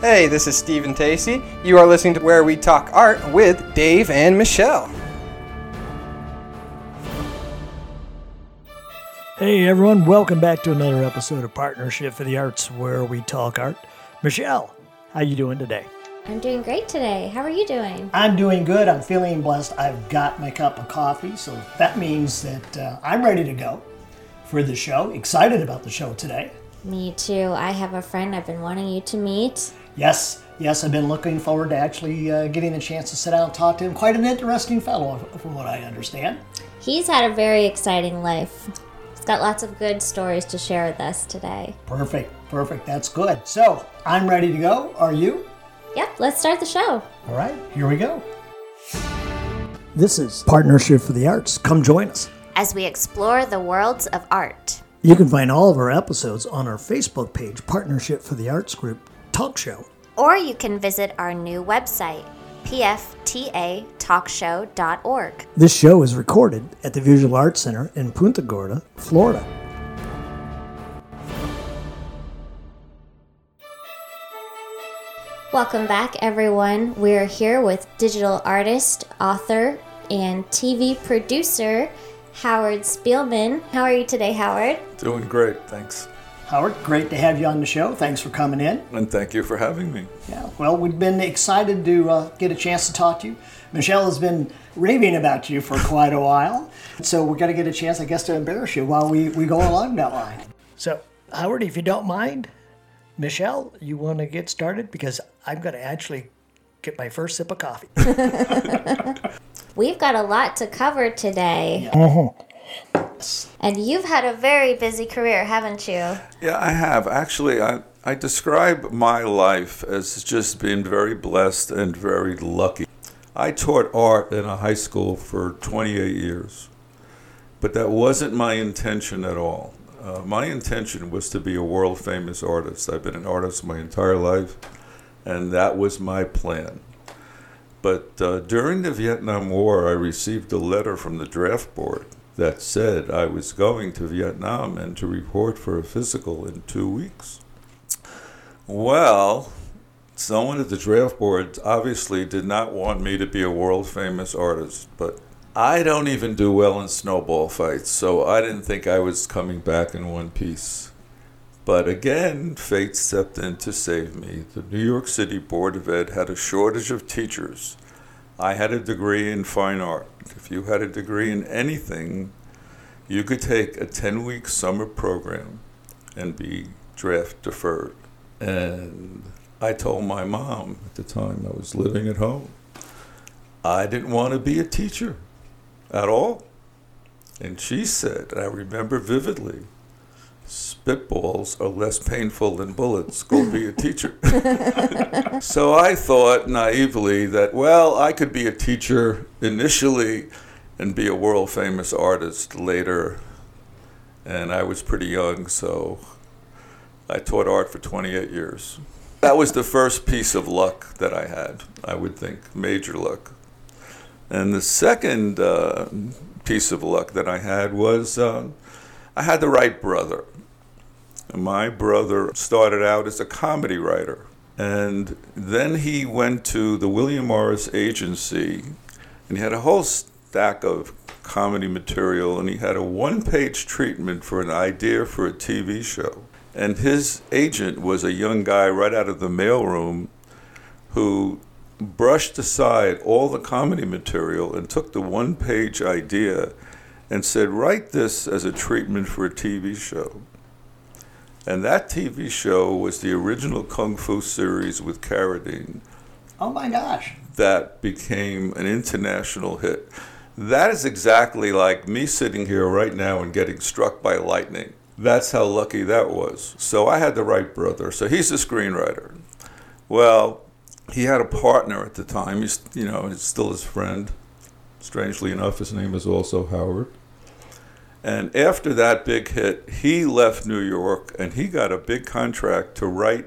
Hey, this is Stephen Tacey. You are listening to Where We Talk Art with Dave and Michelle. Hey everyone, welcome back to another episode of Partnership for the Arts where we talk art. Michelle, how you doing today? I'm doing great today. How are you doing? I'm doing good. I'm feeling blessed. I've got my cup of coffee, so that means that uh, I'm ready to go for the show. Excited about the show today. Me too. I have a friend I've been wanting you to meet. Yes, yes, I've been looking forward to actually uh, getting the chance to sit down and talk to him. Quite an interesting fellow, from what I understand. He's had a very exciting life. He's got lots of good stories to share with us today. Perfect, perfect. That's good. So I'm ready to go. Are you? Yep, let's start the show. All right, here we go. This is Partnership for the Arts. Come join us. As we explore the worlds of art. You can find all of our episodes on our Facebook page, Partnership for the Arts Group Talk Show. Or you can visit our new website, pftatalkshow.org. This show is recorded at the Visual Arts Center in Punta Gorda, Florida. Welcome back, everyone. We're here with digital artist, author, and TV producer Howard Spielman. How are you today, Howard? Doing great, thanks. Howard, great to have you on the show. Thanks for coming in. And thank you for having me. Yeah, well, we've been excited to uh, get a chance to talk to you. Michelle has been raving about you for quite a while. So we're going to get a chance, I guess, to embarrass you while we, we go along that line. So, Howard, if you don't mind, Michelle, you want to get started? Because I'm going to actually get my first sip of coffee. We've got a lot to cover today. Uh-huh. And you've had a very busy career, haven't you? Yeah, I have. Actually, I, I describe my life as just being very blessed and very lucky. I taught art in a high school for 28 years, but that wasn't my intention at all. Uh, my intention was to be a world famous artist. I've been an artist my entire life, and that was my plan. But uh, during the Vietnam War, I received a letter from the draft board that said I was going to Vietnam and to report for a physical in two weeks. Well, someone at the draft board obviously did not want me to be a world famous artist, but I don't even do well in snowball fights, so I didn't think I was coming back in one piece. But again, fate stepped in to save me. The New York City Board of Ed had a shortage of teachers. I had a degree in fine art. If you had a degree in anything, you could take a 10 week summer program and be draft deferred. And I told my mom at the time I was living at home, I didn't want to be a teacher at all. And she said, and I remember vividly, spitballs are less painful than bullets. Go be a teacher. so I thought naively that, well, I could be a teacher initially and be a world famous artist later. And I was pretty young, so I taught art for 28 years. That was the first piece of luck that I had, I would think, major luck. And the second uh, piece of luck that I had was uh, I had the right brother. My brother started out as a comedy writer, and then he went to the William Morris Agency, and he had a whole stack of comedy material, and he had a one page treatment for an idea for a TV show. And his agent was a young guy right out of the mailroom who brushed aside all the comedy material and took the one page idea and said, Write this as a treatment for a TV show. And that TV show was the original Kung Fu series with Carradine. Oh my gosh. That became an international hit. That is exactly like me sitting here right now and getting struck by lightning. That's how lucky that was. So I had the right brother. So he's a screenwriter. Well, he had a partner at the time. He's, you know, he's still his friend. Strangely enough, his name is also Howard. And after that big hit, he left New York and he got a big contract to write,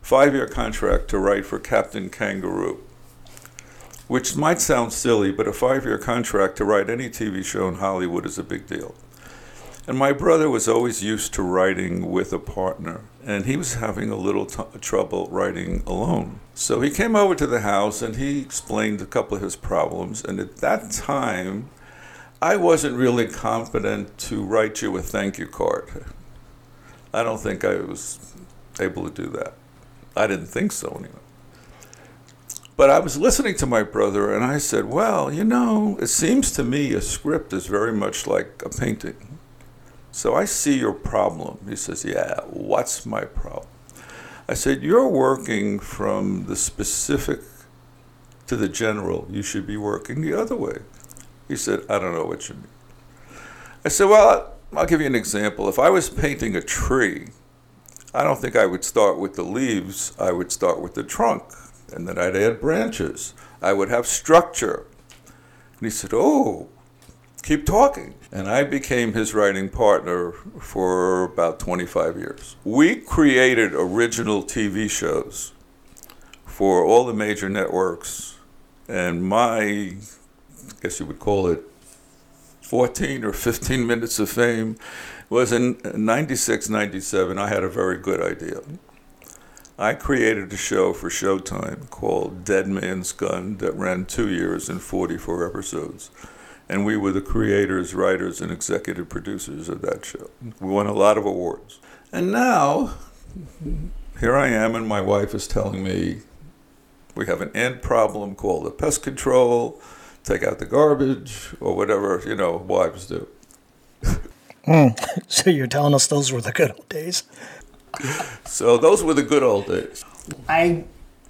five year contract to write for Captain Kangaroo, which might sound silly, but a five year contract to write any TV show in Hollywood is a big deal. And my brother was always used to writing with a partner, and he was having a little t- trouble writing alone. So he came over to the house and he explained a couple of his problems. And at that time, I wasn't really confident to write you a thank you card. I don't think I was able to do that. I didn't think so anyway. But I was listening to my brother and I said, Well, you know, it seems to me a script is very much like a painting. So I see your problem. He says, Yeah, what's my problem? I said, You're working from the specific to the general. You should be working the other way. He said, I don't know what you mean. I said, Well, I'll give you an example. If I was painting a tree, I don't think I would start with the leaves. I would start with the trunk and then I'd add branches. I would have structure. And he said, Oh, keep talking. And I became his writing partner for about 25 years. We created original TV shows for all the major networks. And my, guess you would call it 14 or 15 minutes of fame was in 96, 97. I had a very good idea. I created a show for Showtime called Dead Man's Gun that ran two years and 44 episodes. And we were the creators, writers, and executive producers of that show. We won a lot of awards. And now, here I am, and my wife is telling me we have an ant problem called the pest control, take out the garbage, or whatever, you know, wives do. mm. So you're telling us those were the good old days? so those were the good old days. I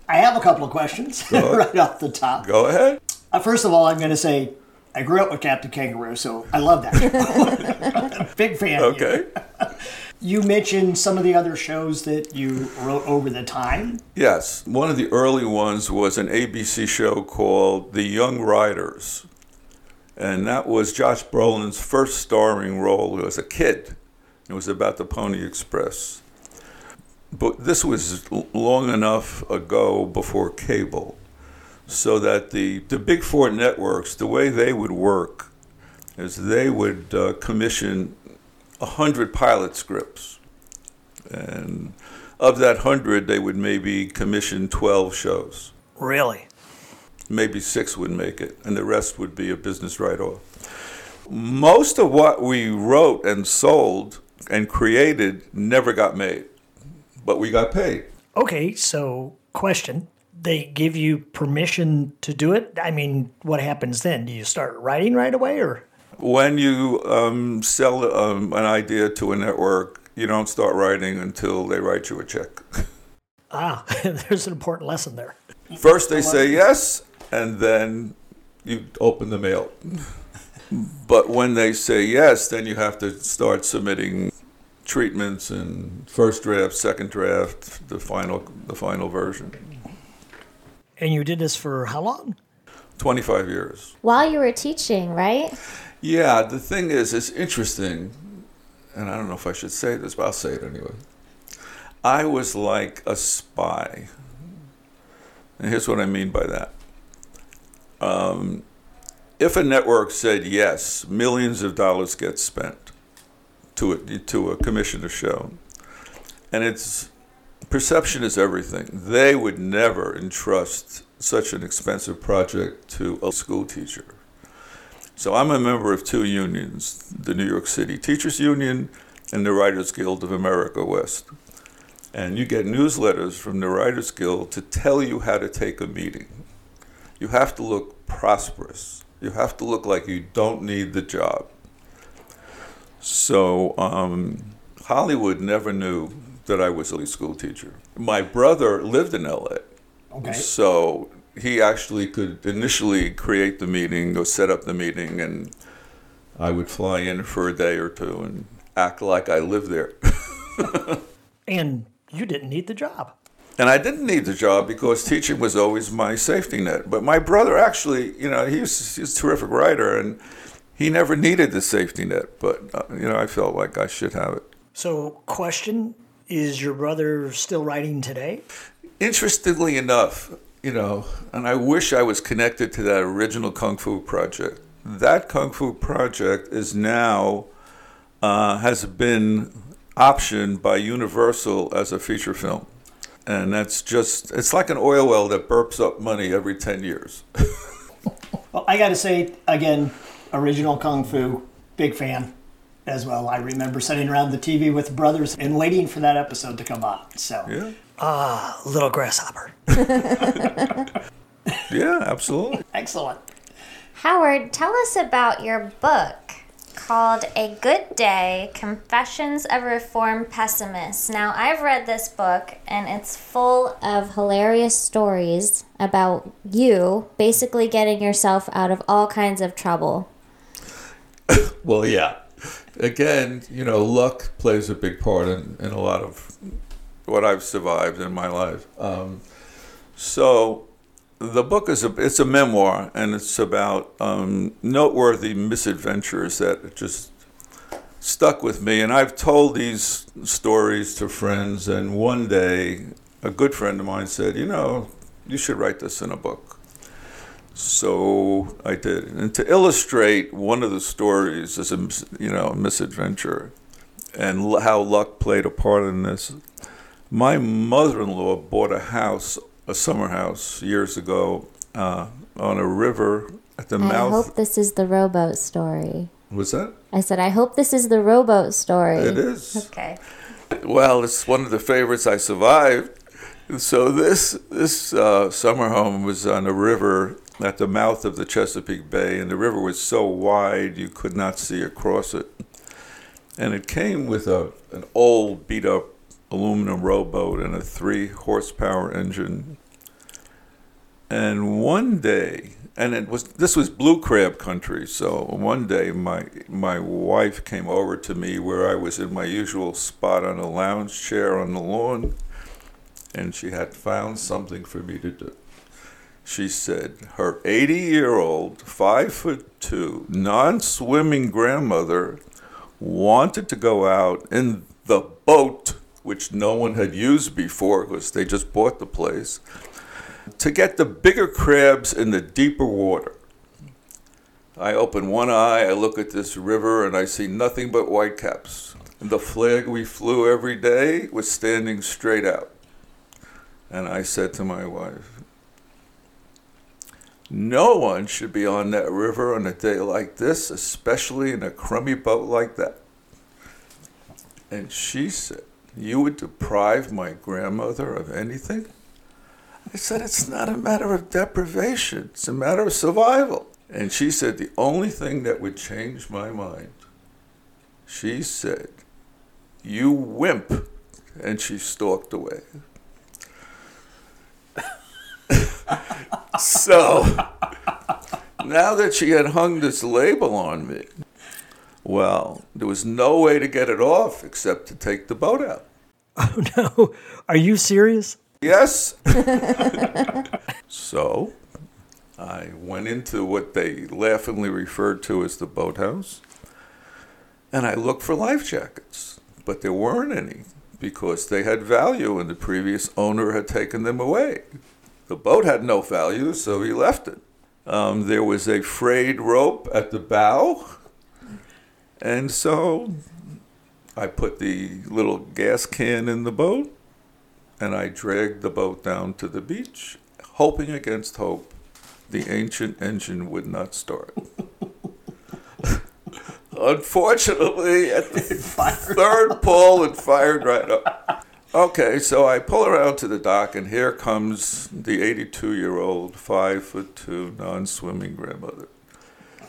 I have a couple of questions right off the top. Go ahead. Uh, first of all, I'm going to say I grew up with Captain Kangaroo, so I love that. Big fan. Okay. You. mentioned some of the other shows that you wrote over the time. Yes. One of the early ones was an ABC show called The Young Riders. And that was Josh Brolin's first starring role as a kid. It was about the Pony Express but this was long enough ago before cable, so that the, the big four networks, the way they would work is they would uh, commission 100 pilot scripts. And of that 100, they would maybe commission 12 shows. Really? Maybe six would make it, and the rest would be a business write off. Most of what we wrote and sold and created never got made but we got paid. Okay, so question. They give you permission to do it? I mean, what happens then? Do you start writing right away or? When you um, sell um, an idea to a network, you don't start writing until they write you a check. Ah, there's an important lesson there. First, they say yes, and then you open the mail. but when they say yes, then you have to start submitting treatments and first draft, second draft, the final the final version. And you did this for how long? 25 years. While you were teaching, right? Yeah, the thing is, it's interesting, and I don't know if I should say this, but I'll say it anyway. I was like a spy. And here's what I mean by that. Um, if a network said yes, millions of dollars get spent to a, to a commissioner show. And it's perception is everything. They would never entrust such an expensive project to a school teacher. So I'm a member of two unions, the New York City Teachers Union and the Writers Guild of America West. And you get newsletters from the Writers Guild to tell you how to take a meeting. You have to look prosperous. You have to look like you don't need the job. So um, Hollywood never knew that I was a school teacher. My brother lived in LA. Okay. So he actually could initially create the meeting or set up the meeting, and I would fly in for a day or two and act like I lived there. and you didn't need the job. And I didn't need the job because teaching was always my safety net. But my brother actually, you know, he's, he's a terrific writer, and he never needed the safety net, but uh, you know, I felt like I should have it. So, question: Is your brother still writing today? Interestingly enough, you know, and I wish I was connected to that original Kung Fu project. That Kung Fu project is now uh, has been optioned by Universal as a feature film. And that's just, it's like an oil well that burps up money every 10 years. Well, I got to say again, original Kung Fu, big fan as well. I remember sitting around the TV with brothers and waiting for that episode to come on. So, yeah. Ah, little grasshopper. Yeah, absolutely. Excellent. Howard, tell us about your book called A Good Day Confessions of a Reformed Pessimist. Now, I've read this book and it's full of hilarious stories about you basically getting yourself out of all kinds of trouble. Well, yeah. Again, you know, luck plays a big part in, in a lot of what I've survived in my life. Um, so, the book is a it's a memoir, and it's about um, noteworthy misadventures that just stuck with me. And I've told these stories to friends, and one day, a good friend of mine said, "You know, you should write this in a book." So I did, and to illustrate one of the stories as a you know misadventure, and how luck played a part in this. My mother-in-law bought a house, a summer house, years ago uh, on a river at the I mouth. I hope this is the rowboat story. Was that? I said, I hope this is the rowboat story. It is. Okay. Well, it's one of the favorites I survived. So this this uh, summer home was on a river at the mouth of the Chesapeake Bay, and the river was so wide you could not see across it. And it came with a an old beat up aluminum rowboat and a three horsepower engine. And one day, and it was this was blue crab country. So one day, my my wife came over to me where I was in my usual spot on a lounge chair on the lawn, and she had found something for me to do. She said her 80 year old, five foot two, non swimming grandmother wanted to go out in the boat, which no one had used before because they just bought the place, to get the bigger crabs in the deeper water. I open one eye, I look at this river, and I see nothing but whitecaps. The flag we flew every day was standing straight out. And I said to my wife, no one should be on that river on a day like this, especially in a crummy boat like that. And she said, You would deprive my grandmother of anything? I said, It's not a matter of deprivation, it's a matter of survival. And she said, The only thing that would change my mind, she said, You wimp. And she stalked away. so now that she had hung this label on me, well, there was no way to get it off except to take the boat out. Oh no, are you serious? Yes. so I went into what they laughingly referred to as the boathouse and I looked for life jackets, but there weren't any because they had value and the previous owner had taken them away. The boat had no value, so he left it. Um, there was a frayed rope at the bow, and so I put the little gas can in the boat and I dragged the boat down to the beach, hoping against hope the ancient engine would not start. Unfortunately, at the third pull, it fired right up. Okay, so I pull around to the dock, and here comes the 82 year old, five foot two, non swimming grandmother.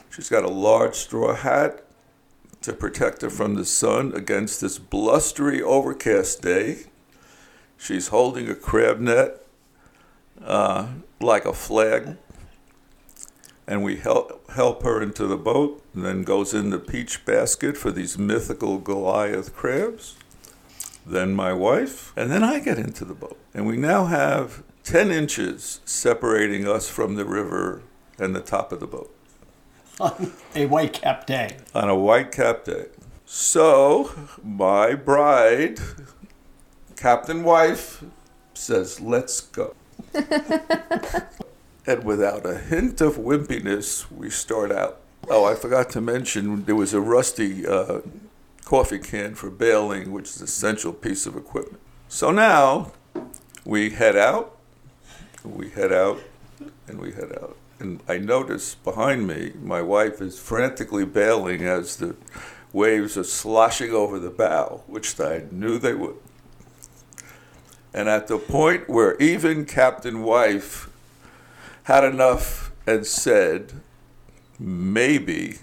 She's got a large straw hat to protect her from the sun against this blustery, overcast day. She's holding a crab net uh, like a flag. And we help, help her into the boat, and then goes in the peach basket for these mythical Goliath crabs then my wife, and then I get into the boat. And we now have 10 inches separating us from the river and the top of the boat On a white cap day. on a white cap day. So my bride, Captain Wife, says, Let's go. and without a hint of wimpiness, we start out. Oh, I forgot to mention there was a rusty uh, coffee can for bailing, which is an essential piece of equipment. So now we head out, we head out, and we head out. And I notice behind me, my wife is frantically bailing as the waves are sloshing over the bow, which I knew they would. And at the point where even Captain Wife had enough and said, maybe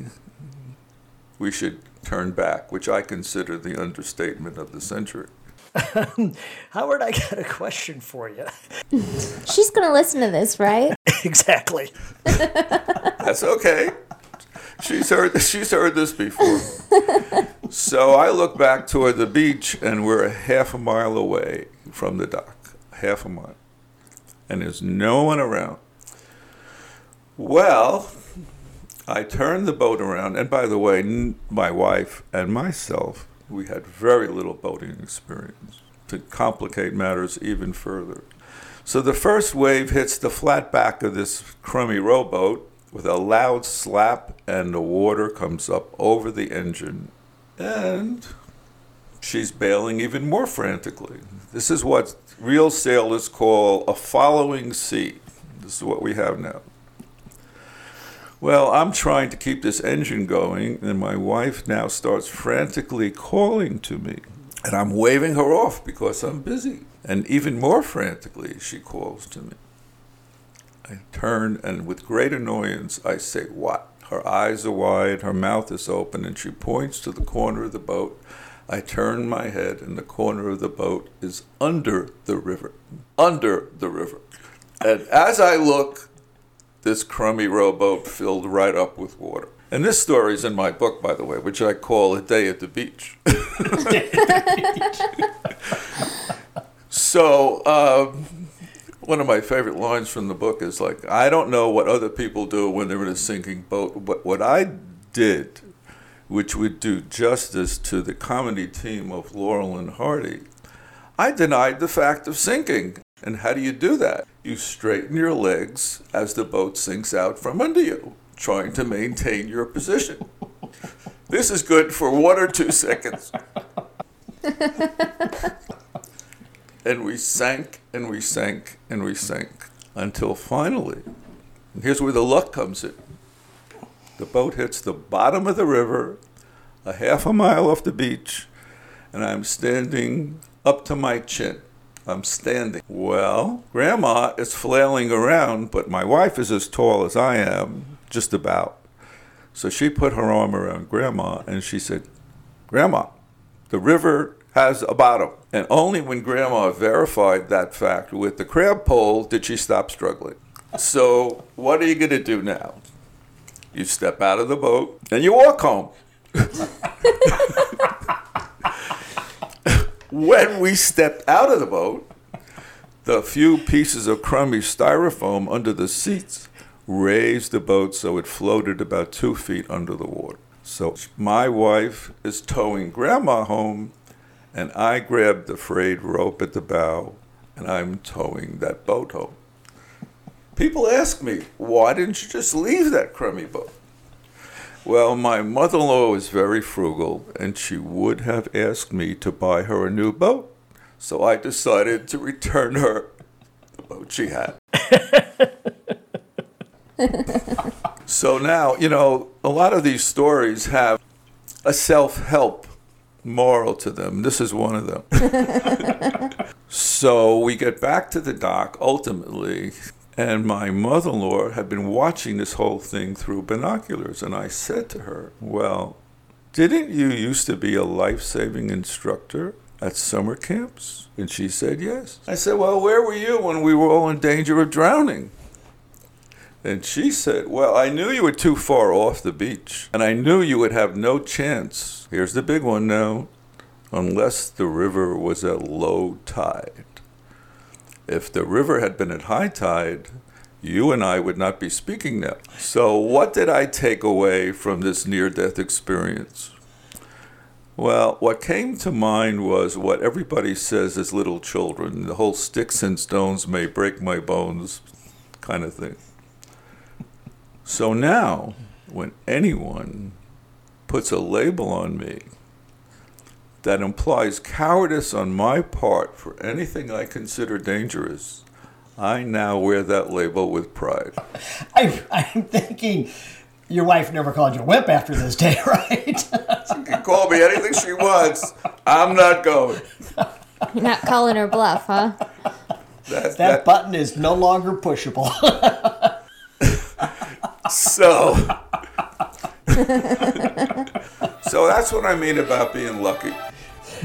we should turn back, which I consider the understatement of the century. Howard, I got a question for you. She's going to listen to this, right? exactly. That's okay. She's heard she's heard this before. so I look back toward the beach and we're a half a mile away from the dock. Half a mile. And there's no one around. Well, I turned the boat around, and by the way, n- my wife and myself, we had very little boating experience to complicate matters even further. So the first wave hits the flat back of this crummy rowboat with a loud slap, and the water comes up over the engine. And she's bailing even more frantically. This is what real sailors call a following sea. This is what we have now. Well, I'm trying to keep this engine going, and my wife now starts frantically calling to me. And I'm waving her off because I'm busy. And even more frantically, she calls to me. I turn, and with great annoyance, I say, What? Her eyes are wide, her mouth is open, and she points to the corner of the boat. I turn my head, and the corner of the boat is under the river. Under the river. And as I look, this crummy rowboat filled right up with water. And this story is in my book, by the way, which I call A Day at the Beach. so, um, one of my favorite lines from the book is like, I don't know what other people do when they're in a sinking boat, but what I did, which would do justice to the comedy team of Laurel and Hardy, I denied the fact of sinking. And how do you do that? You straighten your legs as the boat sinks out from under you, trying to maintain your position. This is good for one or two seconds. and we sank and we sank and we sank until finally, and here's where the luck comes in. The boat hits the bottom of the river, a half a mile off the beach, and I'm standing up to my chin. I'm standing. Well, Grandma is flailing around, but my wife is as tall as I am, just about. So she put her arm around Grandma and she said, Grandma, the river has a bottom. And only when Grandma verified that fact with the crab pole did she stop struggling. So, what are you going to do now? You step out of the boat and you walk home. when we stepped out of the boat, the few pieces of crummy styrofoam under the seats raised the boat so it floated about two feet under the water. So my wife is towing grandma home, and I grabbed the frayed rope at the bow, and I'm towing that boat home. People ask me, why didn't you just leave that crummy boat? Well, my mother in law was very frugal, and she would have asked me to buy her a new boat. So I decided to return her the boat she had. so now, you know, a lot of these stories have a self help moral to them. This is one of them. so we get back to the dock ultimately, and my mother in law had been watching this whole thing through binoculars. And I said to her, Well, didn't you used to be a life saving instructor at summer camps? And she said, Yes. I said, Well, where were you when we were all in danger of drowning? And she said, Well, I knew you were too far off the beach, and I knew you would have no chance. Here's the big one now unless the river was at low tide. If the river had been at high tide, you and I would not be speaking now. So, what did I take away from this near death experience? Well, what came to mind was what everybody says as little children the whole sticks and stones may break my bones kind of thing. So now, when anyone puts a label on me, that implies cowardice on my part for anything I consider dangerous, I now wear that label with pride. I, I'm thinking your wife never called you a wimp after this day, right? She can call me anything she wants. I'm not going. You're not calling her bluff, huh? That's, that button is no longer pushable. So, so that's what I mean about being lucky.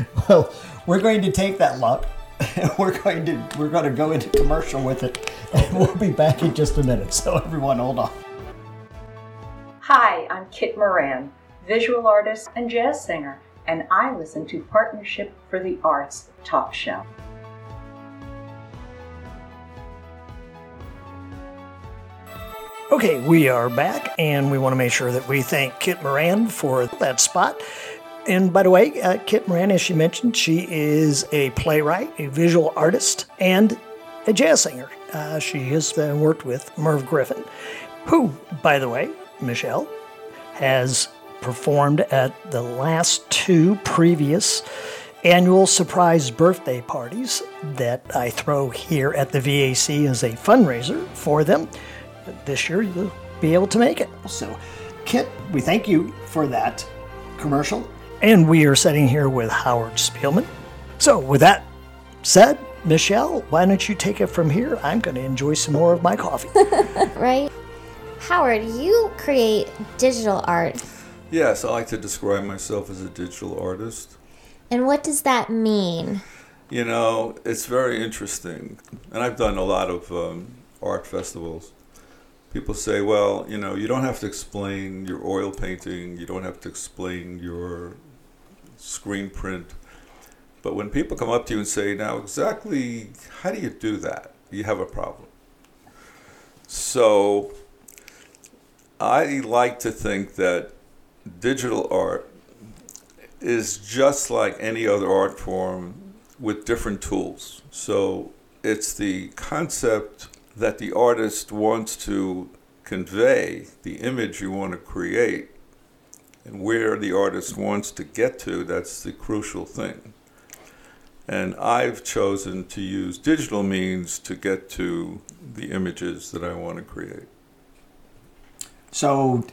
well, we're going to take that luck. We're going to we're going to go into commercial with it, and we'll be back in just a minute. So everyone, hold on. Hi, I'm Kit Moran, visual artist and jazz singer, and I listen to Partnership for the Arts Talk Show. Okay, we are back, and we want to make sure that we thank Kit Moran for that spot. And by the way, uh, Kit Moran, as she mentioned, she is a playwright, a visual artist, and a jazz singer. Uh, she has uh, worked with Merv Griffin, who, by the way, Michelle, has performed at the last two previous annual surprise birthday parties that I throw here at the VAC as a fundraiser for them. This year, you'll be able to make it. So, Kit, we thank you for that commercial. And we are sitting here with Howard Spielman. So, with that said, Michelle, why don't you take it from here? I'm going to enjoy some more of my coffee. Right? Howard, you create digital art. Yes, I like to describe myself as a digital artist. And what does that mean? You know, it's very interesting. And I've done a lot of um, art festivals. People say, well, you know, you don't have to explain your oil painting, you don't have to explain your screen print. But when people come up to you and say, now, exactly how do you do that? You have a problem. So I like to think that digital art is just like any other art form with different tools. So it's the concept that the artist wants to convey, the image you want to create, and where the artist wants to get to, that's the crucial thing. And I've chosen to use digital means to get to the images that I want to create. so,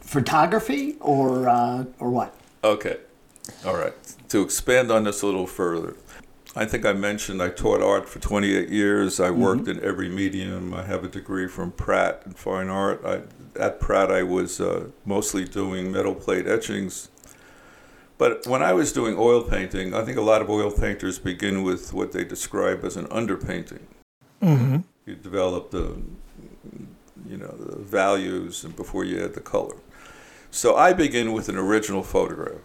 photography or uh, or what? Okay. All right. To expand on this a little further, I think I mentioned I taught art for 28 years. I worked in every medium. I have a degree from Pratt in fine art. I, at Pratt, I was uh, mostly doing metal plate etchings. But when I was doing oil painting, I think a lot of oil painters begin with what they describe as an underpainting. Mm-hmm. You develop the, you know, the values before you add the color. So I begin with an original photograph,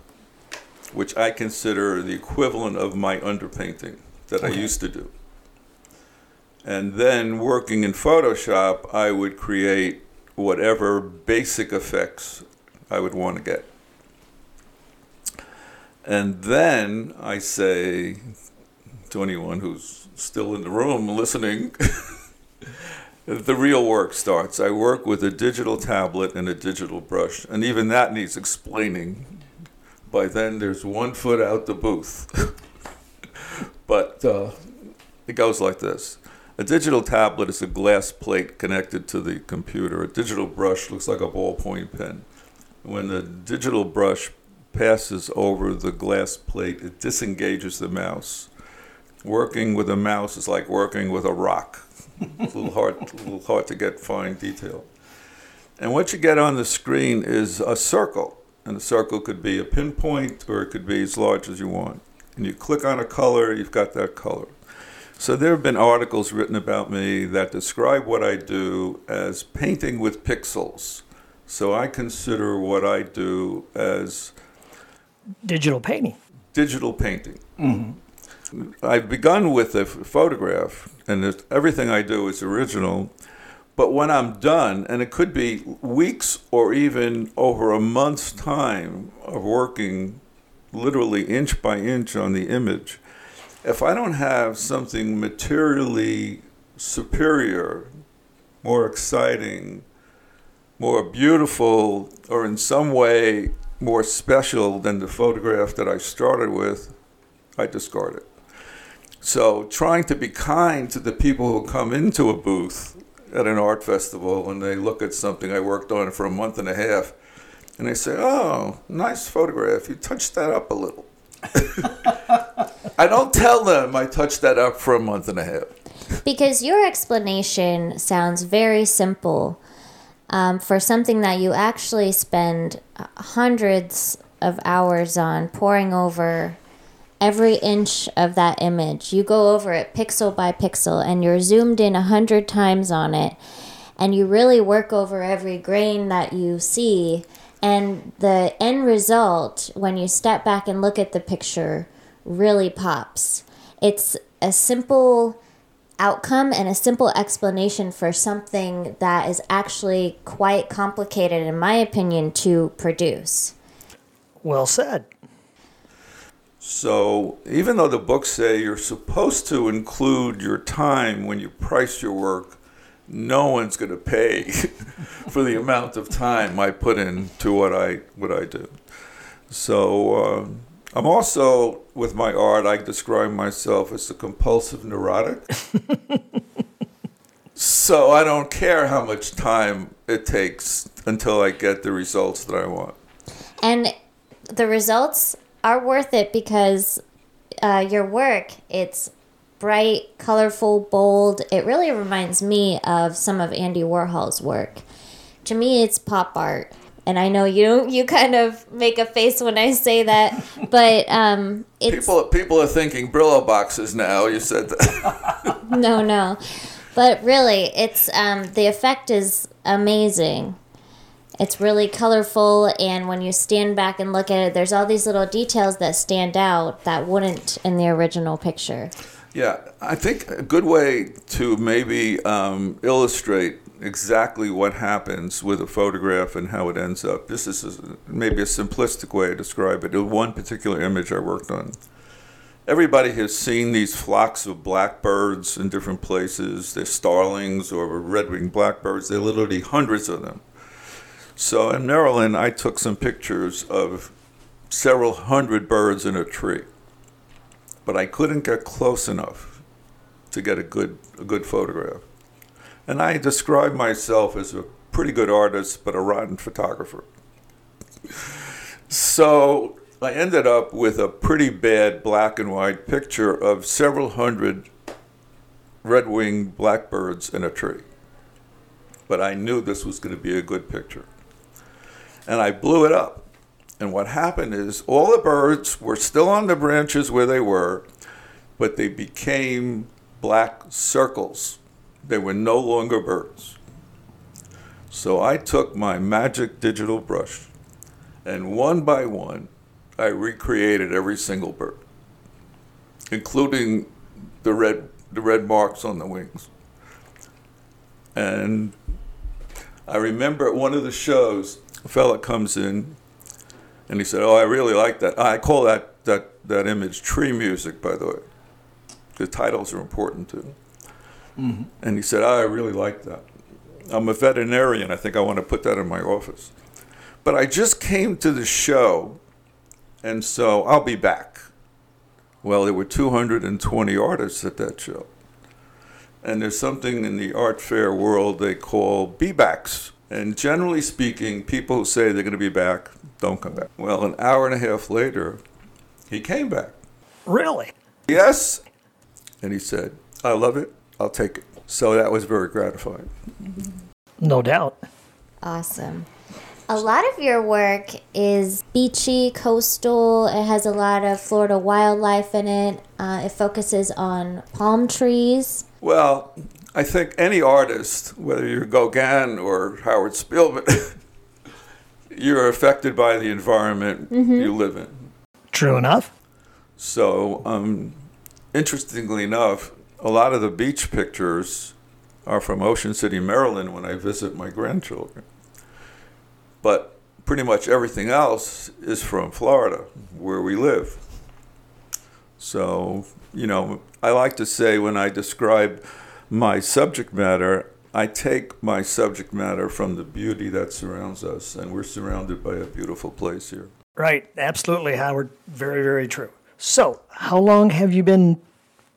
which I consider the equivalent of my underpainting that I used to do. And then working in Photoshop, I would create whatever basic effects I would want to get. And then I say to anyone who's still in the room listening, the real work starts. I work with a digital tablet and a digital brush, and even that needs explaining. By then, there's one foot out the booth. but uh, it goes like this A digital tablet is a glass plate connected to the computer, a digital brush looks like a ballpoint pen. When the digital brush passes over the glass plate, it disengages the mouse. Working with a mouse is like working with a rock. It's a little hard, a little hard to get fine detail. And what you get on the screen is a circle, and the circle could be a pinpoint or it could be as large as you want. And you click on a color, you've got that color. So there have been articles written about me that describe what I do as painting with pixels. So I consider what I do as Digital painting. digital painting. Mm-hmm. I've begun with a photograph, and everything I do is original. But when I'm done, and it could be weeks or even over a month's time of working literally inch by inch on the image, if I don't have something materially superior, more exciting, more beautiful, or in some way more special than the photograph that I started with, I discard it. So trying to be kind to the people who come into a booth at an art festival and they look at something I worked on for a month and a half and they say, "Oh, nice photograph. You touched that up a little." I don't tell them I touched that up for a month and a half. Because your explanation sounds very simple um, for something that you actually spend hundreds of hours on pouring over every inch of that image. You go over it pixel by pixel and you're zoomed in a hundred times on it and you really work over every grain that you see. And the end result, when you step back and look at the picture, really pops. It's a simple outcome and a simple explanation for something that is actually quite complicated, in my opinion, to produce. Well said. So even though the books say you're supposed to include your time when you price your work, no one's going to pay for the amount of time I put into what I what I do. So uh, I'm also with my art. I describe myself as a compulsive neurotic. so I don't care how much time it takes until I get the results that I want. And the results are worth it because uh, your work, it's bright, colorful, bold. It really reminds me of some of Andy Warhol's work. To me, it's pop art. And I know you you kind of make a face when I say that, but um, it's People people are thinking Brillo boxes now. You said that. no, no. But really, it's um, the effect is amazing. It's really colorful, and when you stand back and look at it, there's all these little details that stand out that wouldn't in the original picture. Yeah, I think a good way to maybe um, illustrate exactly what happens with a photograph and how it ends up. This is a, maybe a simplistic way to describe it. One particular image I worked on. Everybody has seen these flocks of blackbirds in different places. They're starlings or red-winged blackbirds. There are literally hundreds of them. So in Maryland, I took some pictures of several hundred birds in a tree but I couldn't get close enough to get a good a good photograph. And I describe myself as a pretty good artist, but a rotten photographer. So I ended up with a pretty bad black and white picture of several hundred red-winged blackbirds in a tree. But I knew this was going to be a good picture. And I blew it up. And what happened is all the birds were still on the branches where they were, but they became black circles. They were no longer birds. So I took my magic digital brush and one by one, I recreated every single bird, including the red, the red marks on the wings. And I remember at one of the shows, a fella comes in and he said, "Oh, I really like that. I call that that that image tree music, by the way. The titles are important too." Mm-hmm. And he said, "I really like that. I'm a veterinarian. I think I want to put that in my office." But I just came to the show, and so I'll be back. Well, there were 220 artists at that show. And there's something in the art fair world they call be-backs. And generally speaking, people who say they're going to be back don't come back. Well, an hour and a half later, he came back. Really? Yes. And he said, I love it. I'll take it. So that was very gratifying. No doubt. Awesome. A lot of your work is beachy, coastal. It has a lot of Florida wildlife in it. Uh, it focuses on palm trees. Well, I think any artist, whether you're Gauguin or Howard Spielman, you're affected by the environment you live in. True enough. So, um, interestingly enough, a lot of the beach pictures are from Ocean City, Maryland, when I visit my grandchildren. But pretty much everything else is from Florida, where we live. So, you know, I like to say when I describe my subject matter, I take my subject matter from the beauty that surrounds us, and we're surrounded by a beautiful place here. Right, absolutely, Howard. Very, very true. So, how long have you been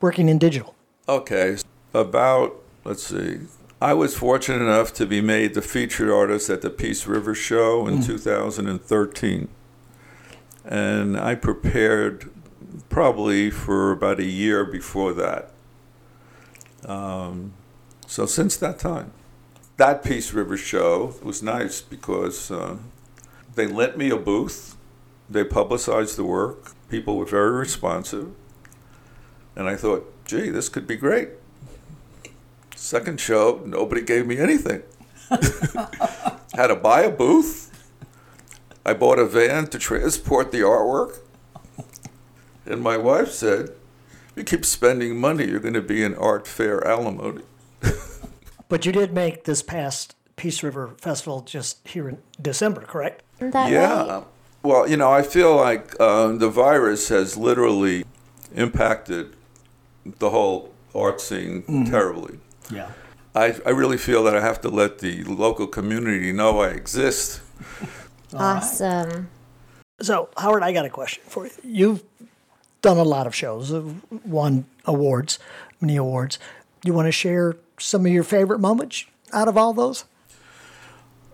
working in digital? Okay, about, let's see, I was fortunate enough to be made the featured artist at the Peace River Show in 2013. And I prepared probably for about a year before that. Um, so since that time, that Peace River Show was nice because uh, they lent me a booth, they publicized the work, people were very responsive. And I thought, gee, this could be great. Second show, nobody gave me anything. Had to buy a booth. I bought a van to transport the artwork. And my wife said, You keep spending money, you're going to be in art fair alimony. But you did make this past Peace River Festival just here in December, correct? That yeah. right? Well, you know, I feel like um, the virus has literally impacted the whole art scene terribly. Yeah. I, I really feel that I have to let the local community know I exist. Awesome. So, Howard, I got a question for you. You've done a lot of shows, uh, won awards, many awards. Do you want to share some of your favorite moments out of all those?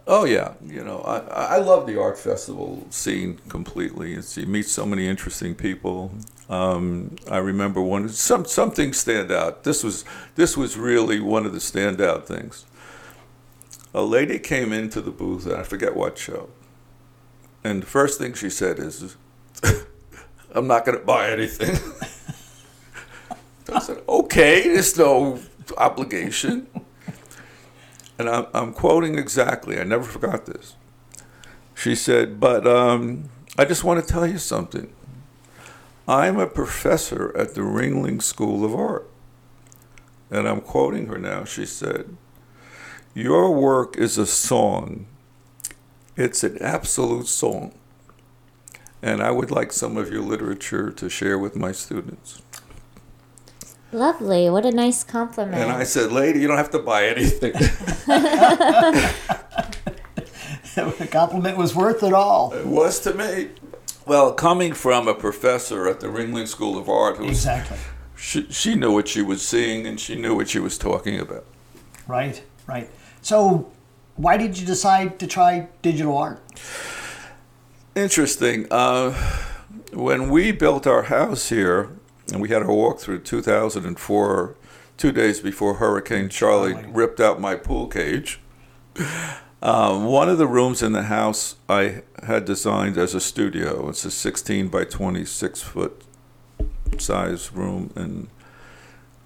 Oh yeah, you know I, I love the art festival scene completely. It's, you meet so many interesting people. Um, I remember one some something stand out. This was this was really one of the standout things. A lady came into the booth, and I forget what show. And the first thing she said is, "I'm not going to buy anything." I said, "Okay, there's no obligation." and I'm, I'm quoting exactly, I never forgot this. She said, But um, I just want to tell you something. I'm a professor at the Ringling School of Art. And I'm quoting her now. She said, Your work is a song, it's an absolute song. And I would like some of your literature to share with my students. Lovely. What a nice compliment. And I said, Lady, you don't have to buy anything. the compliment was worth it all. It was to me. Well, coming from a professor at the Ringling School of Art, who was, Exactly. she, she knew what she was seeing and she knew what she was talking about. Right, right. So, why did you decide to try digital art? Interesting. Uh, when we built our house here, and we had our walkthrough 2004, two days before Hurricane Charley Charley. ripped out my pool cage. Um, one of the rooms in the house I had designed as a studio. It's a 16 by 26 foot size room, and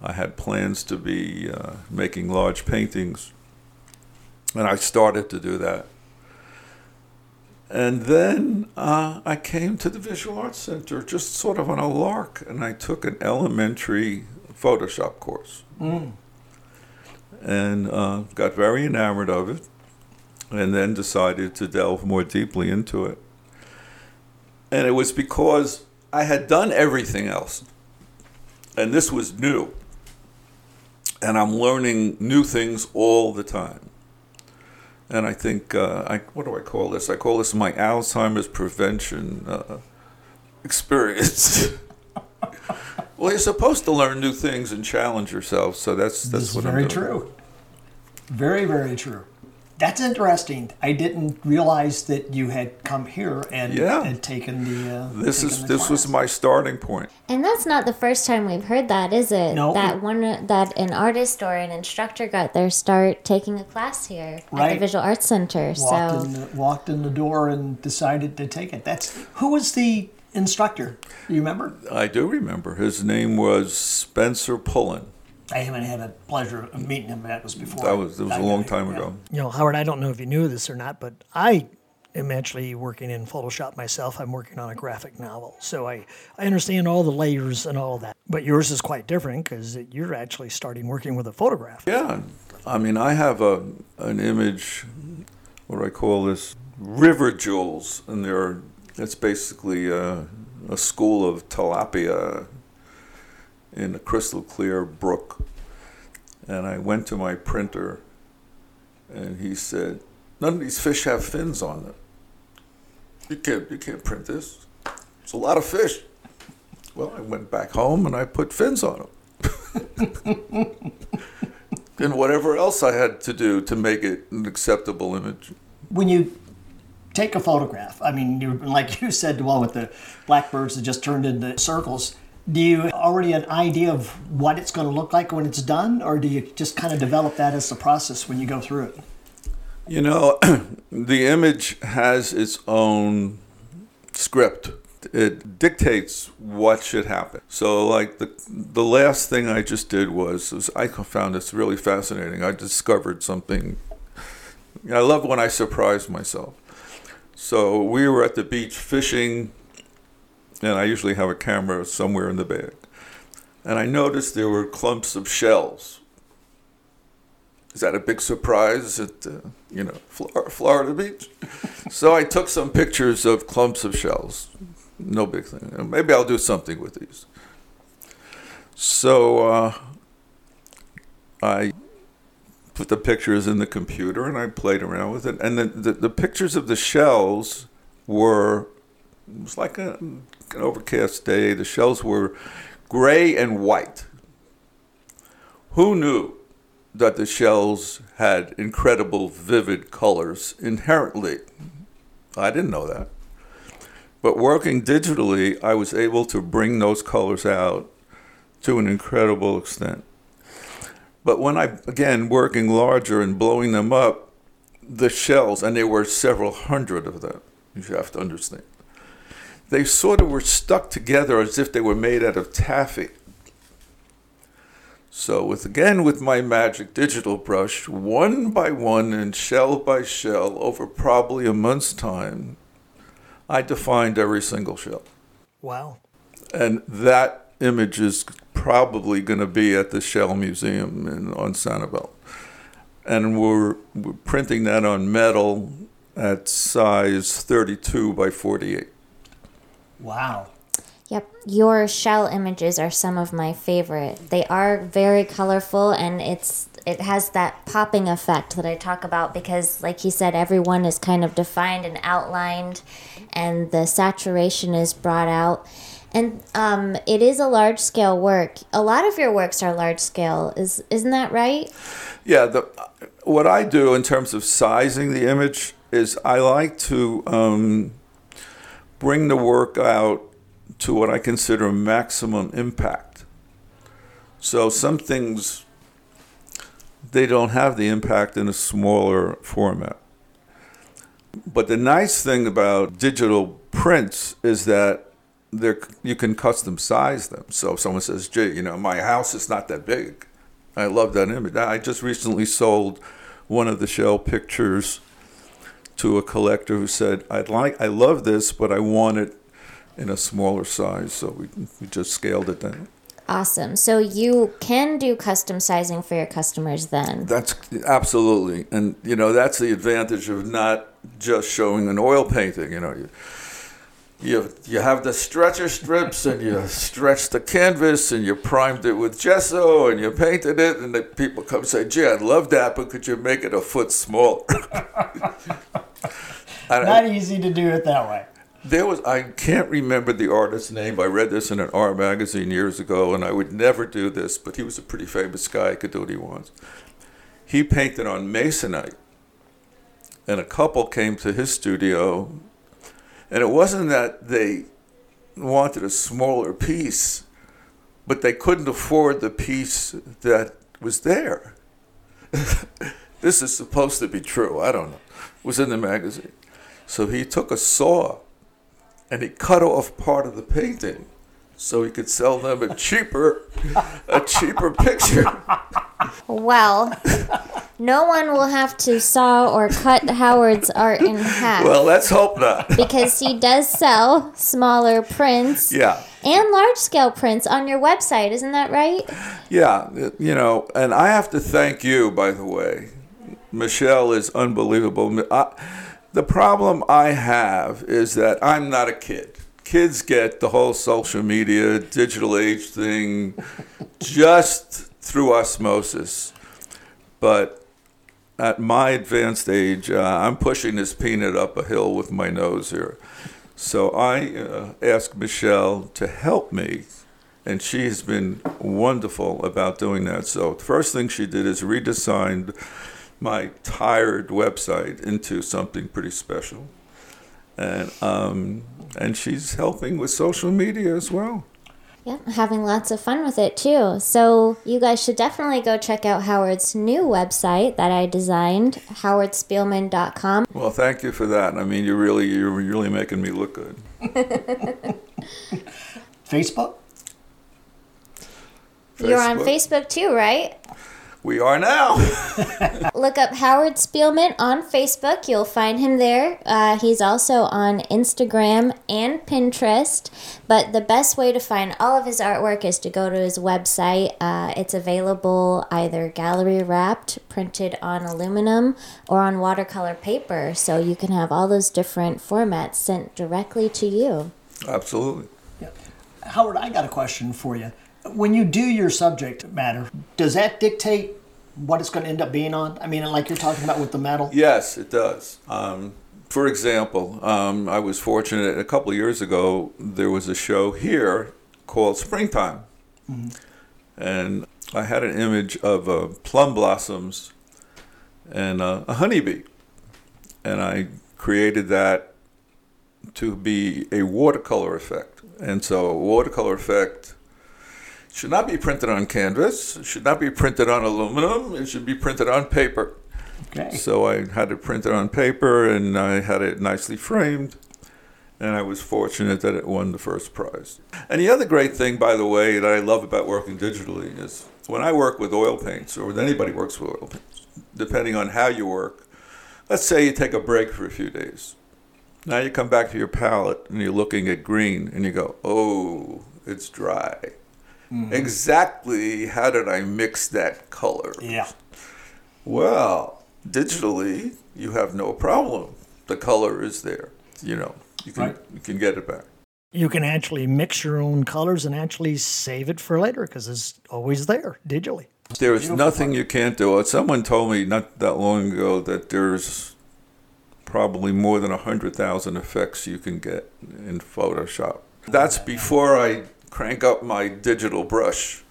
I had plans to be uh, making large paintings. And I started to do that. And then uh, I came to the Visual Arts Center just sort of on a lark, and I took an elementary Photoshop course. And uh, got very enamored of it, and then decided to delve more deeply into it. And it was because I had done everything else, and this was new. And I'm learning new things all the time. And I think, uh, I, what do I call this? I call this my Alzheimer's prevention uh, experience. well, you're supposed to learn new things and challenge yourself, so that's that's This what very I'm doing. true. Very, very true. That's interesting. I didn't realize that you had come here and, Yeah. and taken the. Uh, This taken is the this was my starting point. And that's not the first time we've heard that, is it? No. That one that an artist or an instructor got their start taking a class here at the Visual Arts Center. walked so in the, walked in the door and decided to take it. That's who was the instructor? Do you remember? I do remember his name was Spencer Pullen. I haven't had a pleasure of meeting him. That was before. That was it was I a long here, time yeah. ago. You know, Howard, I don't know if you knew this or not, but I am actually working in Photoshop myself. I'm working on a graphic novel. So I, I understand all the layers and all that. But yours is quite different because you're actually starting working with a photograph. Yeah, I mean, I have a an image. What do I call this? River jewels, and they're it's basically a, a school of tilapia in a crystal clear brook. And I went to my printer And he said, None of these fish have fins on them. You can't, you can't print this. It's a lot of fish. Well, I went back home and I put fins on them. and whatever else I had to do to make it an acceptable image. When you take a photograph, I mean, like you said, well, with the blackbirds that just turned into circles, do you already an idea of what it's going to look like when it's done, or do you just kind of develop that as the process when you go through it? You know, the image has its own script. It dictates what should happen. So, like the the last thing I just did was, was I found this really fascinating. I discovered something. I love when I surprise myself. So we were at the beach fishing, and I usually have a camera somewhere in the bag. And I noticed there were clumps of shells. Is that a big surprise at uh, you know Florida Beach? so I took some pictures of clumps of shells. No big thing. Maybe I'll do something with these. So uh, I put the pictures in the computer and I played around with it. And the, the, the pictures of the shells were, it was like a, an overcast day. The shells were gray and white. Who knew that the shells had incredible vivid colors inherently? I didn't know that. But working digitally, I was able to bring those colors out to an incredible extent. But when I began working larger and blowing them up, the shells, and there were several hundred of them, you have to understand, they sort of were stuck together as if they were made out of taffy. So with again with my magic digital brush, one by one and shell by shell, over probably a month's time, I defined every single shell. Wow. And that image is probably going to be at the Shell Museum in, on Sanibel. And we're, we're printing that on metal at size 32 by 48. Wow. Yep, your shell images are some of my favorite. They are very colorful and it's it has that popping effect that I talk about because like you said everyone is kind of defined and outlined and the saturation is brought out and um, it is a large scale work. A lot of your works are large scale. Is isn't that right? Yeah. The what I do in terms of sizing the image is I like to um, bring the work out to what I consider maximum impact. So some things they don't have the impact in a smaller format. But the nice thing about digital prints is that they're, you can custom size them. So if someone says, gee, you know, my house is not that big. I love that image. I just recently sold one of the shell pictures to a collector who said, I'd like, I love this, but I want it in a smaller size. So we, we just scaled it down. Awesome. So you can do custom sizing for your customers then. That's absolutely. And, you know, that's the advantage of not just showing an oil painting. You know, you, you you have the stretcher strips and you stretch the canvas and you primed it with gesso and you painted it and the people come say, "Gee, I love that, but could you make it a foot smaller?" Not easy to do it that way. There was I can't remember the artist's name. I read this in an art magazine years ago, and I would never do this, but he was a pretty famous guy. He could do what he wants. He painted on masonite, and a couple came to his studio and it wasn't that they wanted a smaller piece, but they couldn't afford the piece that was there. this is supposed to be true. I don't know. It was in the magazine. So he took a saw and he cut off part of the painting so he could sell them a cheaper a cheaper picture. Well, no one will have to saw or cut Howard's art in half. Well, let's hope not. because he does sell smaller prints. Yeah. And large scale prints on your website, isn't that right? Yeah, you know, and I have to thank you, by the way. Michelle is unbelievable. I, the problem I have is that I'm not a kid kids get the whole social media, digital age thing just through osmosis. But at my advanced age, uh, I'm pushing this peanut up a hill with my nose here. So I uh, asked Michelle to help me, and she has been wonderful about doing that. So the first thing she did is redesigned my tired website into something pretty special, and um, and she's helping with social media as well. Yeah, having lots of fun with it too. So you guys should definitely go check out Howard's new website that I designed, howardspielman.com. Well, thank you for that. I mean, you're really you're really making me look good. Facebook? You're on Facebook too, right? We are now. Look up Howard Spielman on Facebook. You'll find him there. Uh, he's also on Instagram and Pinterest. But the best way to find all of his artwork is to go to his website. Uh, it's available either gallery wrapped, printed on aluminum, or on watercolor paper. So you can have all those different formats sent directly to you. Absolutely. Yeah. Howard, I got a question for you. When you do your subject matter, does that dictate what it's going to end up being on? I mean, like you're talking about with the metal? Yes, it does. Um, for example, um, I was fortunate a couple of years ago, there was a show here called Springtime. And I had an image of uh, plum blossoms and uh, a honeybee. And I created that to be a watercolor effect. And so, a watercolor effect should not be printed on canvas, it should not be printed on aluminum, it should be printed on paper. Okay. So I had it printed on paper and I had it nicely framed. And I was fortunate that it won the first prize. And the other great thing, by the way, that I love about working digitally is when I work with oil paints, or when anybody works with oil paints, depending on how you work, let's say you take a break for a few days. Now you come back to your palette and you're looking at green and you go, oh, it's dry. Mm. Exactly how did I mix that color? Yeah. Well, digitally, you have no problem. The color is there. You know, you can Right. you can get it back. You can actually mix your own colors and actually save it for later because it's always there digitally. There is nothing you can't do. Uh, someone told me not that long ago that there's probably more than 100,000 effects you can get in Photoshop. That's before I crank up my digital brush.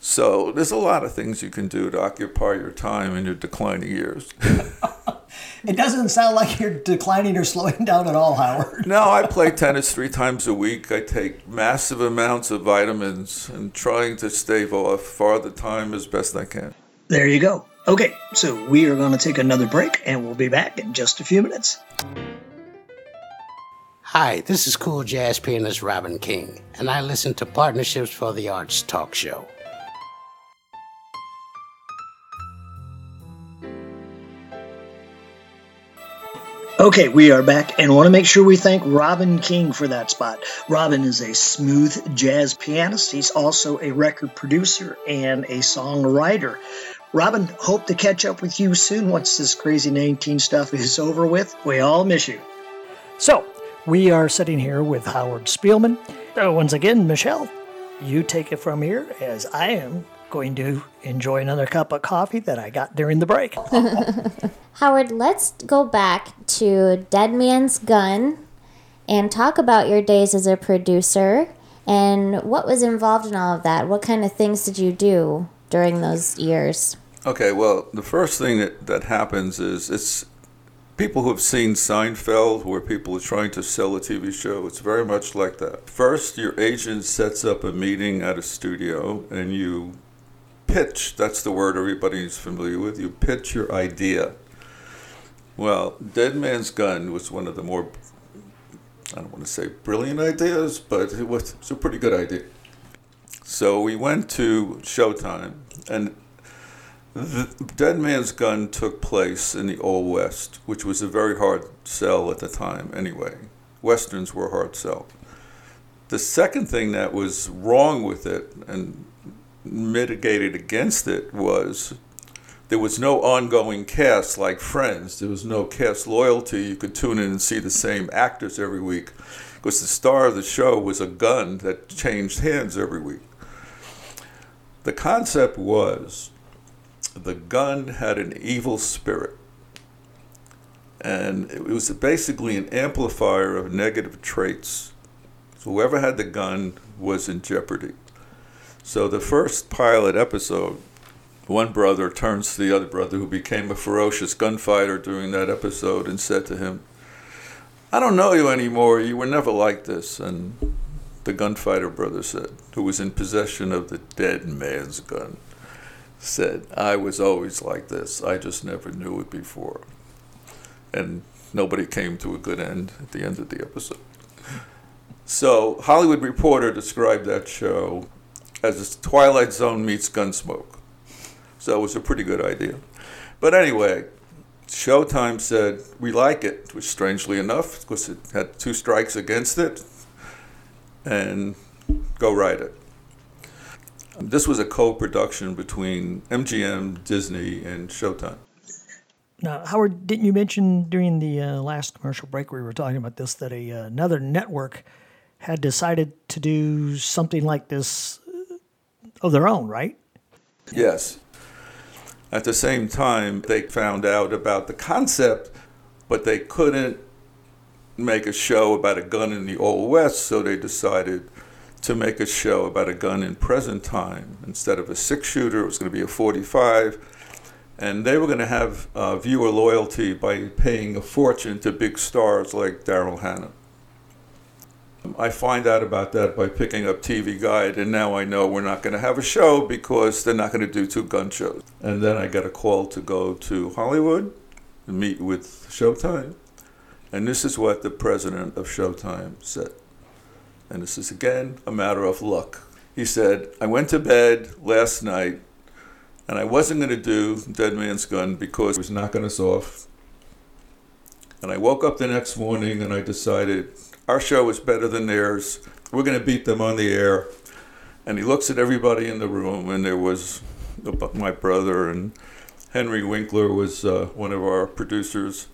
So there's a lot of things you can do to occupy your time in your declining years. It doesn't sound like you're declining or slowing down at all, Howard. No, I play tennis three times a week. I take massive amounts of vitamins and trying to stave off farther time as best I can. There you go. Okay, so we are going to take another break and we'll be back in just a few minutes. Hi, this is cool jazz pianist Robin King, and I listen to Partnerships for the Arts talk show. Okay, we are back and want to make sure we thank Robin King for that spot. Robin is a smooth jazz pianist. He's also a record producer and a songwriter. Robin, hope to catch up with you soon once this crazy 19 stuff is over with. We all miss you. So, we are sitting here with Howard Spielman. Uh, once again, Michelle, you take it from here as I am going to enjoy another cup of coffee that I got during the break. Howard, let's go back to Dead Man's Gun and talk about your days as a producer and what was involved in all of that. What kind of things did you do during those years? Okay, well, the first thing that, that happens is it's people who have seen Seinfeld, where people are trying to sell a TV show. It's very much like that. First, your agent sets up a meeting at a studio and you pitch that's the word everybody's familiar with. You pitch your idea. Well, Dead Man's Gun was one of the more, I don't want to say brilliant ideas, but it was, it was a pretty good idea. So we went to Showtime, and the Dead Man's Gun took place in the Old West, which was a very hard sell at the time anyway. Westerns were hard sell. The second thing that was wrong with it and mitigated against it was there was no ongoing cast like Friends. There was no cast loyalty. You could tune in and see the same actors every week because the star of the show was a gun that changed hands every week. The concept was the gun had an evil spirit. And it was basically an amplifier of negative traits. So whoever had the gun was in jeopardy. So the first pilot episode, one brother turns to the other brother who became a ferocious gunfighter during that episode and said to him, I don't know you anymore. You were never like this. And the gunfighter brother said, who was in possession of the dead man's gun, said, I was always like this. I just never knew it before. And nobody came to a good end at the end of the episode. So, Hollywood Reporter described that show as a Twilight Zone meets Gunsmoke. So, it was a pretty good idea. But anyway, Showtime said, We like it, which strangely enough, because it had two strikes against it, and go write it. This was a co production between MGM, Disney, and Showtime. Now, Howard, didn't you mention during the uh, last commercial break we were talking about this that a, uh, another network had decided to do something like this uh, of their own, right? Yes. At the same time, they found out about the concept, but they couldn't make a show about a gun in the Old West, so they decided to make a show about a gun in present time. Instead of a six shooter, it was going to be a 45. And they were going to have uh, viewer loyalty by paying a fortune to big stars like Daryl Hannah. I find out about that by picking up TV Guide, and now I know we're not going to have a show because they're not going to do two gun shows. And then I got a call to go to Hollywood and meet with Showtime. And this is what the president of Showtime said. And this is again a matter of luck. He said, I went to bed last night and I wasn't going to do Dead Man's Gun because it was knocking us off. And I woke up the next morning and I decided our show is better than theirs. We're going to beat them on the air. And he looks at everybody in the room, and there was my brother and Henry Winkler was uh, one of our producers,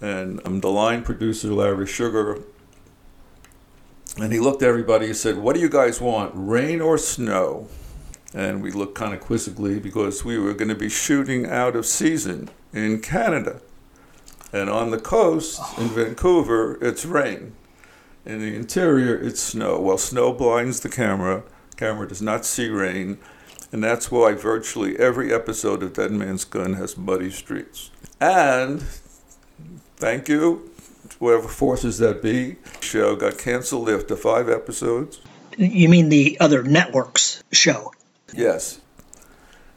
and I'm the line producer, Larry Sugar. And he looked at everybody and said, What do you guys want, rain or snow? And we looked kind of quizzically because we were going to be shooting out of season in Canada. And on the coast in Vancouver, it's rain. In the interior, it's snow. Well, snow blinds the camera. Camera does not see rain. And that's why virtually every episode of Dead Man's Gun has muddy streets. And thank you, whatever forces that be. Show got canceled after five episodes. You mean the other networks show? Yes.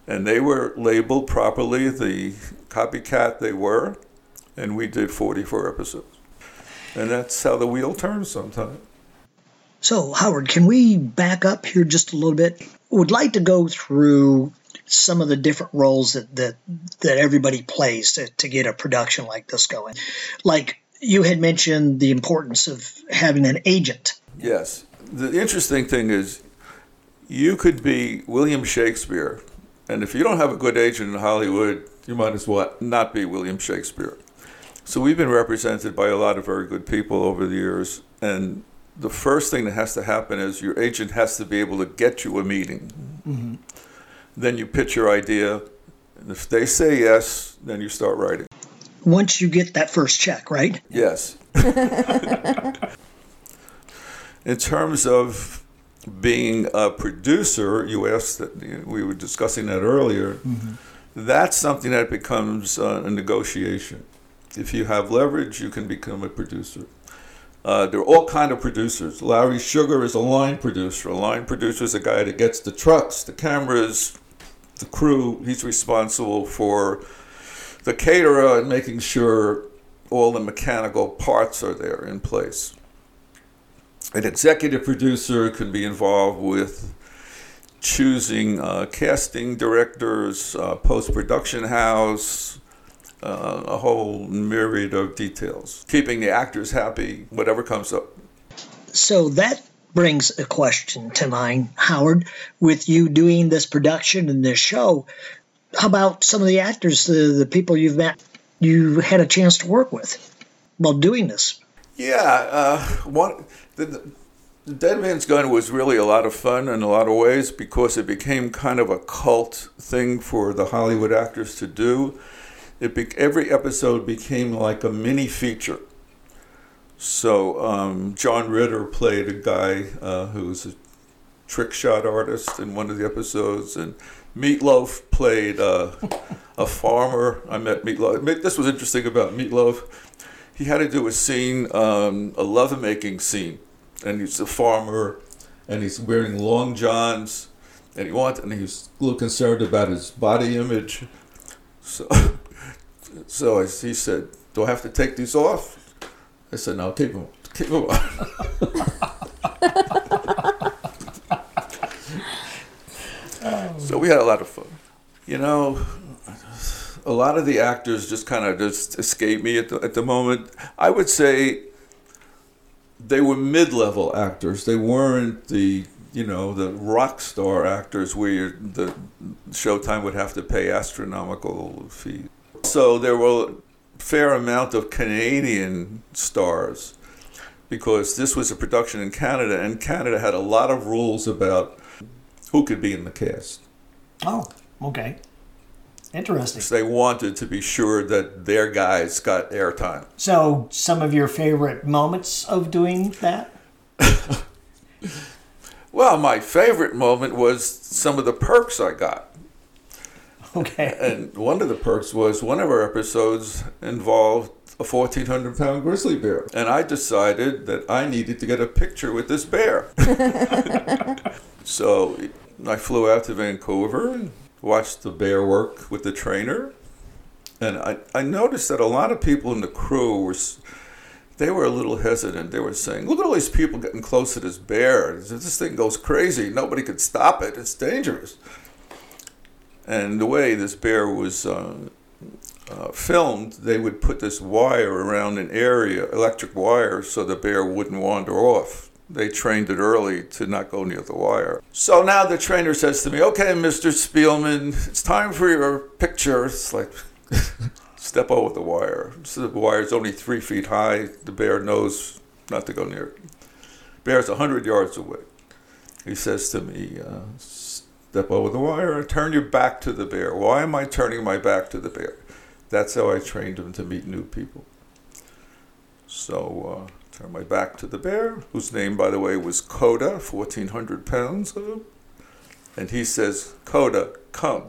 And they were labeled properly, the copycat they were and we did 44 episodes. And that's how the wheel turns sometimes. So, Howard, can we back up here just a little bit? Would like to go through some of the different roles that that, that everybody plays to, to get a production like this going. Like you had mentioned the importance of having an agent. Yes. The interesting thing is you could be William Shakespeare, and if you don't have a good agent in Hollywood, you might as well not be William Shakespeare. So we've been represented by a lot of very good people over the years, and the first thing that has to happen is your agent has to be able to get you a meeting. Mm-hmm. Then you pitch your idea, and if they say yes, then you start writing. Once you get that first check, right? Yes. In terms of being a producer, you asked that we were discussing that earlier. Mm-hmm. That's something that becomes uh, a negotiation if you have leverage, you can become a producer. Uh, there are all kind of producers. Larry Sugar is a line producer. A line producer is a guy that gets the trucks, the cameras, the crew. He's responsible for the caterer and making sure all the mechanical parts are there in place. An executive producer can be involved with choosing uh, casting directors, uh, post production house, uh, a whole myriad of details, keeping the actors happy, whatever comes up. So that brings a question to mind, Howard. With you doing this production and this show, how about some of the actors, the, the people you've met, you had a chance to work with while doing this? Yeah, uh, one the, The Dead Man's Gun was really a lot of fun in a lot of ways because it became kind of a cult thing for the Hollywood actors to do. It be- every episode became like a mini feature. So um, John Ritter played a guy uh, who was a trick shot artist in one of the episodes, and Meatloaf played uh, a farmer. I met Meatloaf. This was interesting about Meatloaf. He had to do a scene, um, a lovemaking scene, and he's a farmer, and he's wearing long johns, and he wanted, and he's a little concerned about his body image. So, so I, he said, "Do I have to take these off?" I said, "No, keep them, keep them on." so we had a lot of fun. You know, a lot of the actors just kind of just escape me at the, at the moment. I would say they were mid-level actors. They weren't the you know the rock star actors where the Showtime would have to pay astronomical fees. So there were a fair amount of Canadian stars because this was a production in Canada, and Canada had a lot of rules about who could be in the cast. Oh, okay. Interesting. They wanted to be sure that their guys got airtime. So, some of your favorite moments of doing that? Well, my favorite moment was some of the perks I got. Okay. And one of the perks was one of our episodes involved a 1,400 pound grizzly bear. And I decided that I needed to get a picture with this bear. so I flew out to Vancouver and watched the bear work with the trainer. And I, I noticed that a lot of people in the crew were, they were a little hesitant. They were saying, look at all these people getting close to this bear. This thing goes crazy. Nobody could stop it. It's dangerous. And the way this bear was uh, uh, filmed, they would put this wire around an area, electric wire, so the bear wouldn't wander off. They trained it early to not go near the wire. So now the trainer says to me, Okay, Mr. Spielman, it's time for your picture. It's like, step over the wire. So the is only three feet high. The bear knows not to go near it. Bear's 100 yards away. He says to me, uh, Step over the wire and turn your back to the bear. Why am I turning my back to the bear? That's how I trained him to meet new people. So, uh, turn my back to the bear, whose name, by the way, was Coda, 1,400 pounds of him. And he says, Coda, come.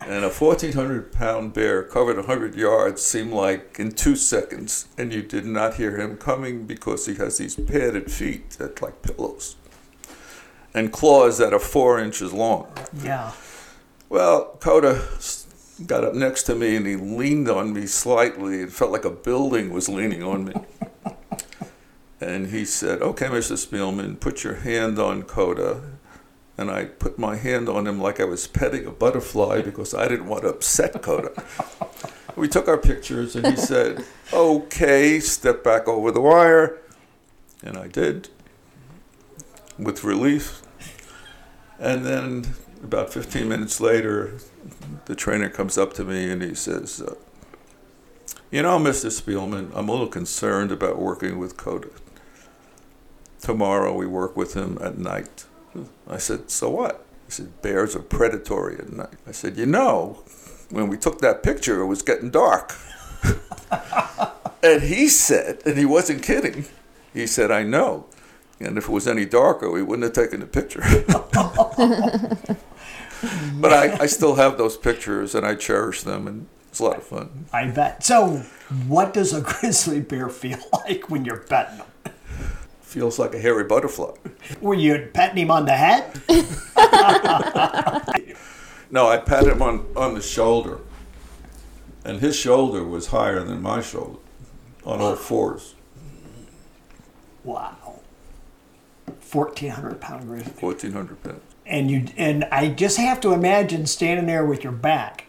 And a 1,400 pound bear covered 100 yards seemed like in two seconds, and you did not hear him coming because he has these padded feet that like pillows and claws that are four inches long. Yeah. Well, Coda got up next to me and he leaned on me slightly. It felt like a building was leaning on me. and he said, Okay, Mr. Spielman, put your hand on Coda. And I put my hand on him like I was petting a butterfly because I didn't want to upset Coda. we took our pictures and he said, Okay, step back over the wire. And I did with relief. And then about 15 minutes later, the trainer comes up to me and he says, uh, You know, Mr. Spielman, I'm a little concerned about working with Coda. Tomorrow we work with him at night. I said, So what? He said, Bears are predatory at night. I said, You know, when we took that picture, it was getting dark. and he said, and he wasn't kidding, he said, I know. And if it was any darker, we wouldn't have taken the picture. but I, I still have those pictures and I cherish them, and it's a lot of fun. I bet. So, what does a grizzly bear feel like when you're petting him? Feels like a hairy butterfly. Were you patting him on the head? No, I pat him on, on the shoulder, and his shoulder was higher than my shoulder on all fours, Wow. 1,400 pound grizzly. 1,400 pounds. And you and I just have to imagine standing there with your back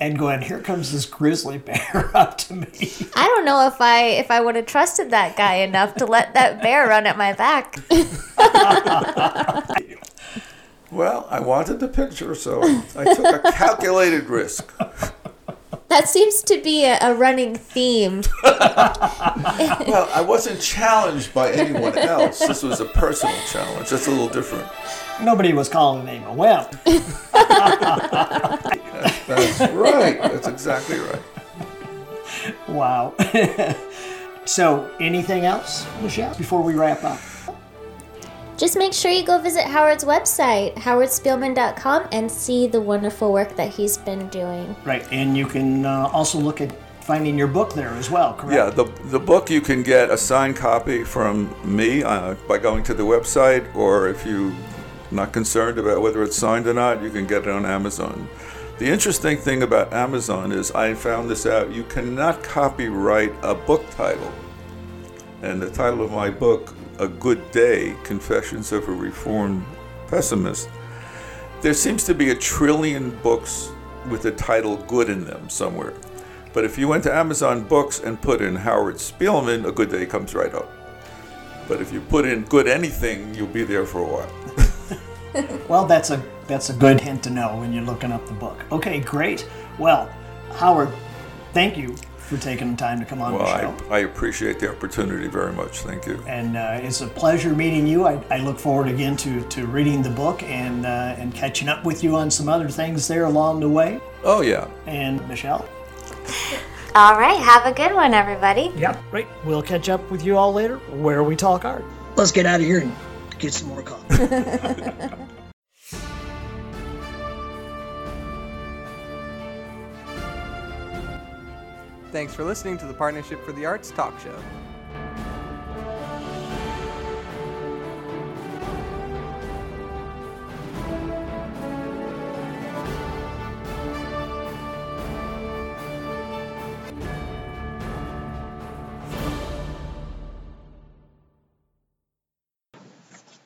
and going, "Here comes this grizzly bear up to me." I don't know if I if I would have trusted that guy enough to let that bear run at my back. Well, I wanted the picture, so I took a calculated risk. That seems to be a, a running theme. Well, I wasn't challenged by anyone else. This was a personal challenge. That's a little different. Nobody was calling him a wimp. That's right. That's exactly right. Wow. so, anything else, Michelle, before we wrap up? Just make sure you go visit Howard's website, howardspielman.com, and see the wonderful work that he's been doing. Right, and you can uh, also look at finding your book there as well, correct? Yeah, the, the book you can get a signed copy from me uh, by going to the website, or if you're not concerned about whether it's signed or not, you can get it on Amazon. The interesting thing about Amazon is I found this out you cannot copyright a book title. And the title of my book, A Good Day Confessions of a Reformed Pessimist, there seems to be a trillion books with the title good in them somewhere. But if you went to Amazon Books and put in Howard Spielman, A Good Day comes right up. But if you put in good anything, you'll be there for a while. Well, that's a that's a good hint to know when you're looking up the book. Okay, great. Well, Howard, thank you for taking the time to come on Well, the show. I, I appreciate the opportunity very much. Thank you. and uh, it's a pleasure meeting you. I, I look forward again to, to reading the book and uh, and catching up with you on some other things there along the way. Oh, yeah. And Michelle. All right, have a good one, everybody. Yep. Right. We'll catch up with you all later where we talk art. Let's get out of here and get some more coffee. Thanks for listening to the Partnership for the Arts talk show.